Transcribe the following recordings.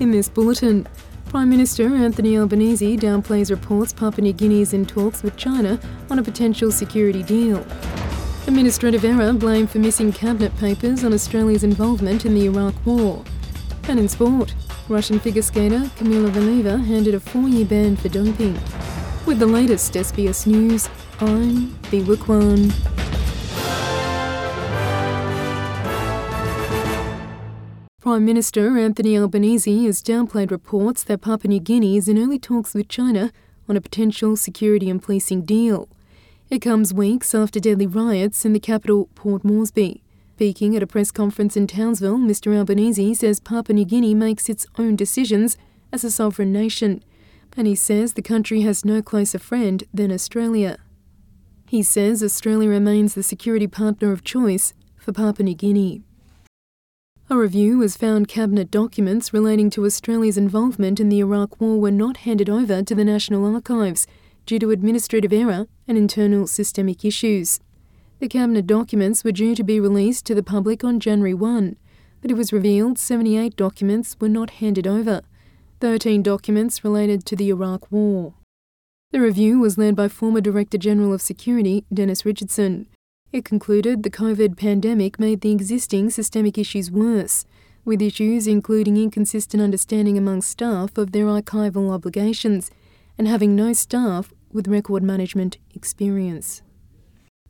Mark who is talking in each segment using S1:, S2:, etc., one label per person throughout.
S1: In this bulletin, Prime Minister Anthony Albanese downplays reports Papua New Guinea is in talks with China on a potential security deal. Administrative error blamed for missing cabinet papers on Australia's involvement in the Iraq War. And in sport, Russian figure skater Kamila Valieva handed a four-year ban for doping. With the latest SBS News, I'm Biwa Prime Minister Anthony Albanese has downplayed reports that Papua New Guinea is in early talks with China on a potential security and policing deal. It comes weeks after deadly riots in the capital, Port Moresby. Speaking at a press conference in Townsville, Mr Albanese says Papua New Guinea makes its own decisions as a sovereign nation, and he says the country has no closer friend than Australia. He says Australia remains the security partner of choice for Papua New Guinea. A review has found cabinet documents relating to Australia's involvement in the Iraq War were not handed over to the National Archives due to administrative error and internal systemic issues. The cabinet documents were due to be released to the public on January 1, but it was revealed 78 documents were not handed over. 13 documents related to the Iraq War. The review was led by former Director General of Security Dennis Richardson, it concluded the COVID pandemic made the existing systemic issues worse, with issues including inconsistent understanding among staff of their archival obligations and having no staff with record management experience.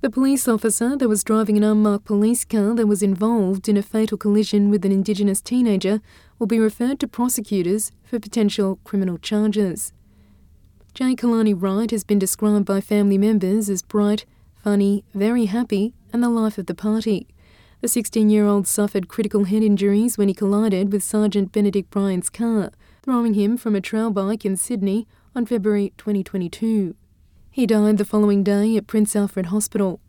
S1: The police officer that was driving an unmarked police car that was involved in a fatal collision with an Indigenous teenager will be referred to prosecutors for potential criminal charges. Jai Kalani Wright has been described by family members as bright, funny, very happy, and the life of the party. The 16 year old suffered critical head injuries when he collided with Sergeant Benedict Bryant's car, throwing him from a trail bike in Sydney on February 2022. He died the following day at Prince Alfred Hospital.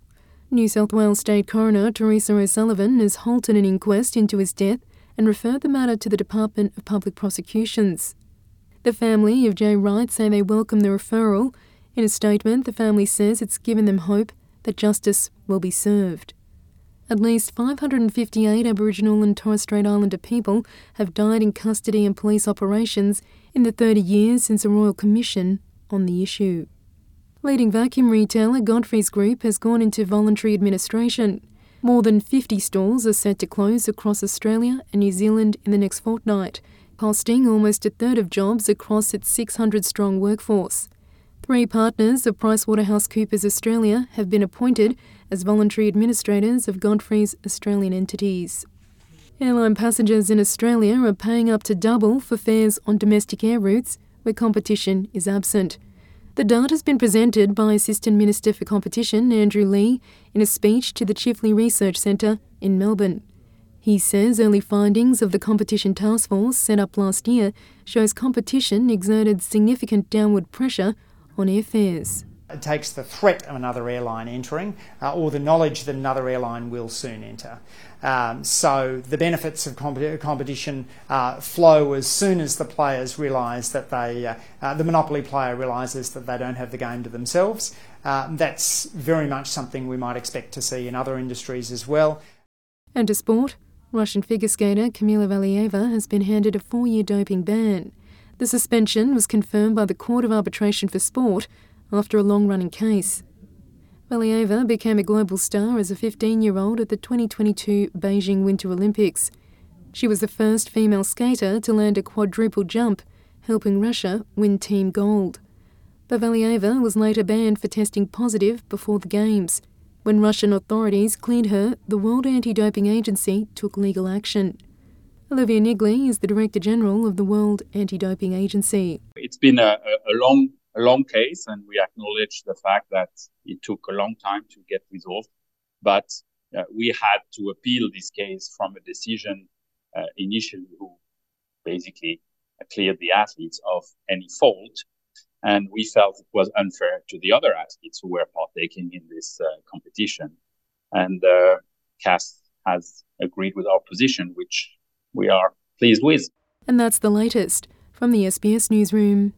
S1: New South Wales State Coroner Teresa O'Sullivan has halted an inquest into his death and referred the matter to the Department of Public Prosecutions. The family of Jai Wright say they welcome the referral. In a statement, the family says it's given them hope that justice will be served. At least 558 Aboriginal and Torres Strait Islander people have died in custody and police operations in the 30 years since a royal commission on the issue. Leading vacuum retailer Godfrey's Group has gone into voluntary administration. More than 50 stores are set to close across Australia and New Zealand in the next fortnight, costing almost a third of jobs across its 600 strong workforce. Three partners of PricewaterhouseCoopers Australia have been appointed as voluntary administrators of Godfrey's Australian entities. Airline passengers in Australia are paying up to double for fares on domestic air routes where competition is absent. The data has been presented by Assistant Minister for Competition Andrew Leigh in a speech to the Chifley Research Centre in Melbourne. He says early findings of the Competition Task Force set up last year shows competition exerted significant downward pressure on airfares.
S2: It takes the threat of another airline entering uh, or the knowledge that another airline will soon enter. Um, so the benefits of comp- competition uh, flow as soon as the players realise that they, uh, uh, the monopoly player realises that they don't have the game to themselves. Uh, that's very much something we might expect to see in other industries as well.
S1: And to sport, Russian figure skater Kamila Valieva has been handed a four year doping ban. The suspension was confirmed by the Court of Arbitration for Sport after a long running case. Valieva became a global star as a 15 year old at the 2022 Beijing Winter Olympics. She was the first female skater to land a quadruple jump, helping Russia win team gold. But Valieva was later banned for testing positive before the Games. When Russian authorities cleared her, the World Anti Doping Agency took legal action. Olivier Niggli is the Director General of the World Anti Doping Agency.
S3: It's been a, a, long, a long case, and we acknowledge the fact that it took a long time to get resolved. But uh, we had to appeal this case from a decision uh, initially who basically cleared the athletes of any fault. And we felt it was unfair to the other athletes who were partaking in this uh, competition. And uh, CAS has agreed with our position, which we are pleased with.
S1: And that's the latest from the SBS Newsroom.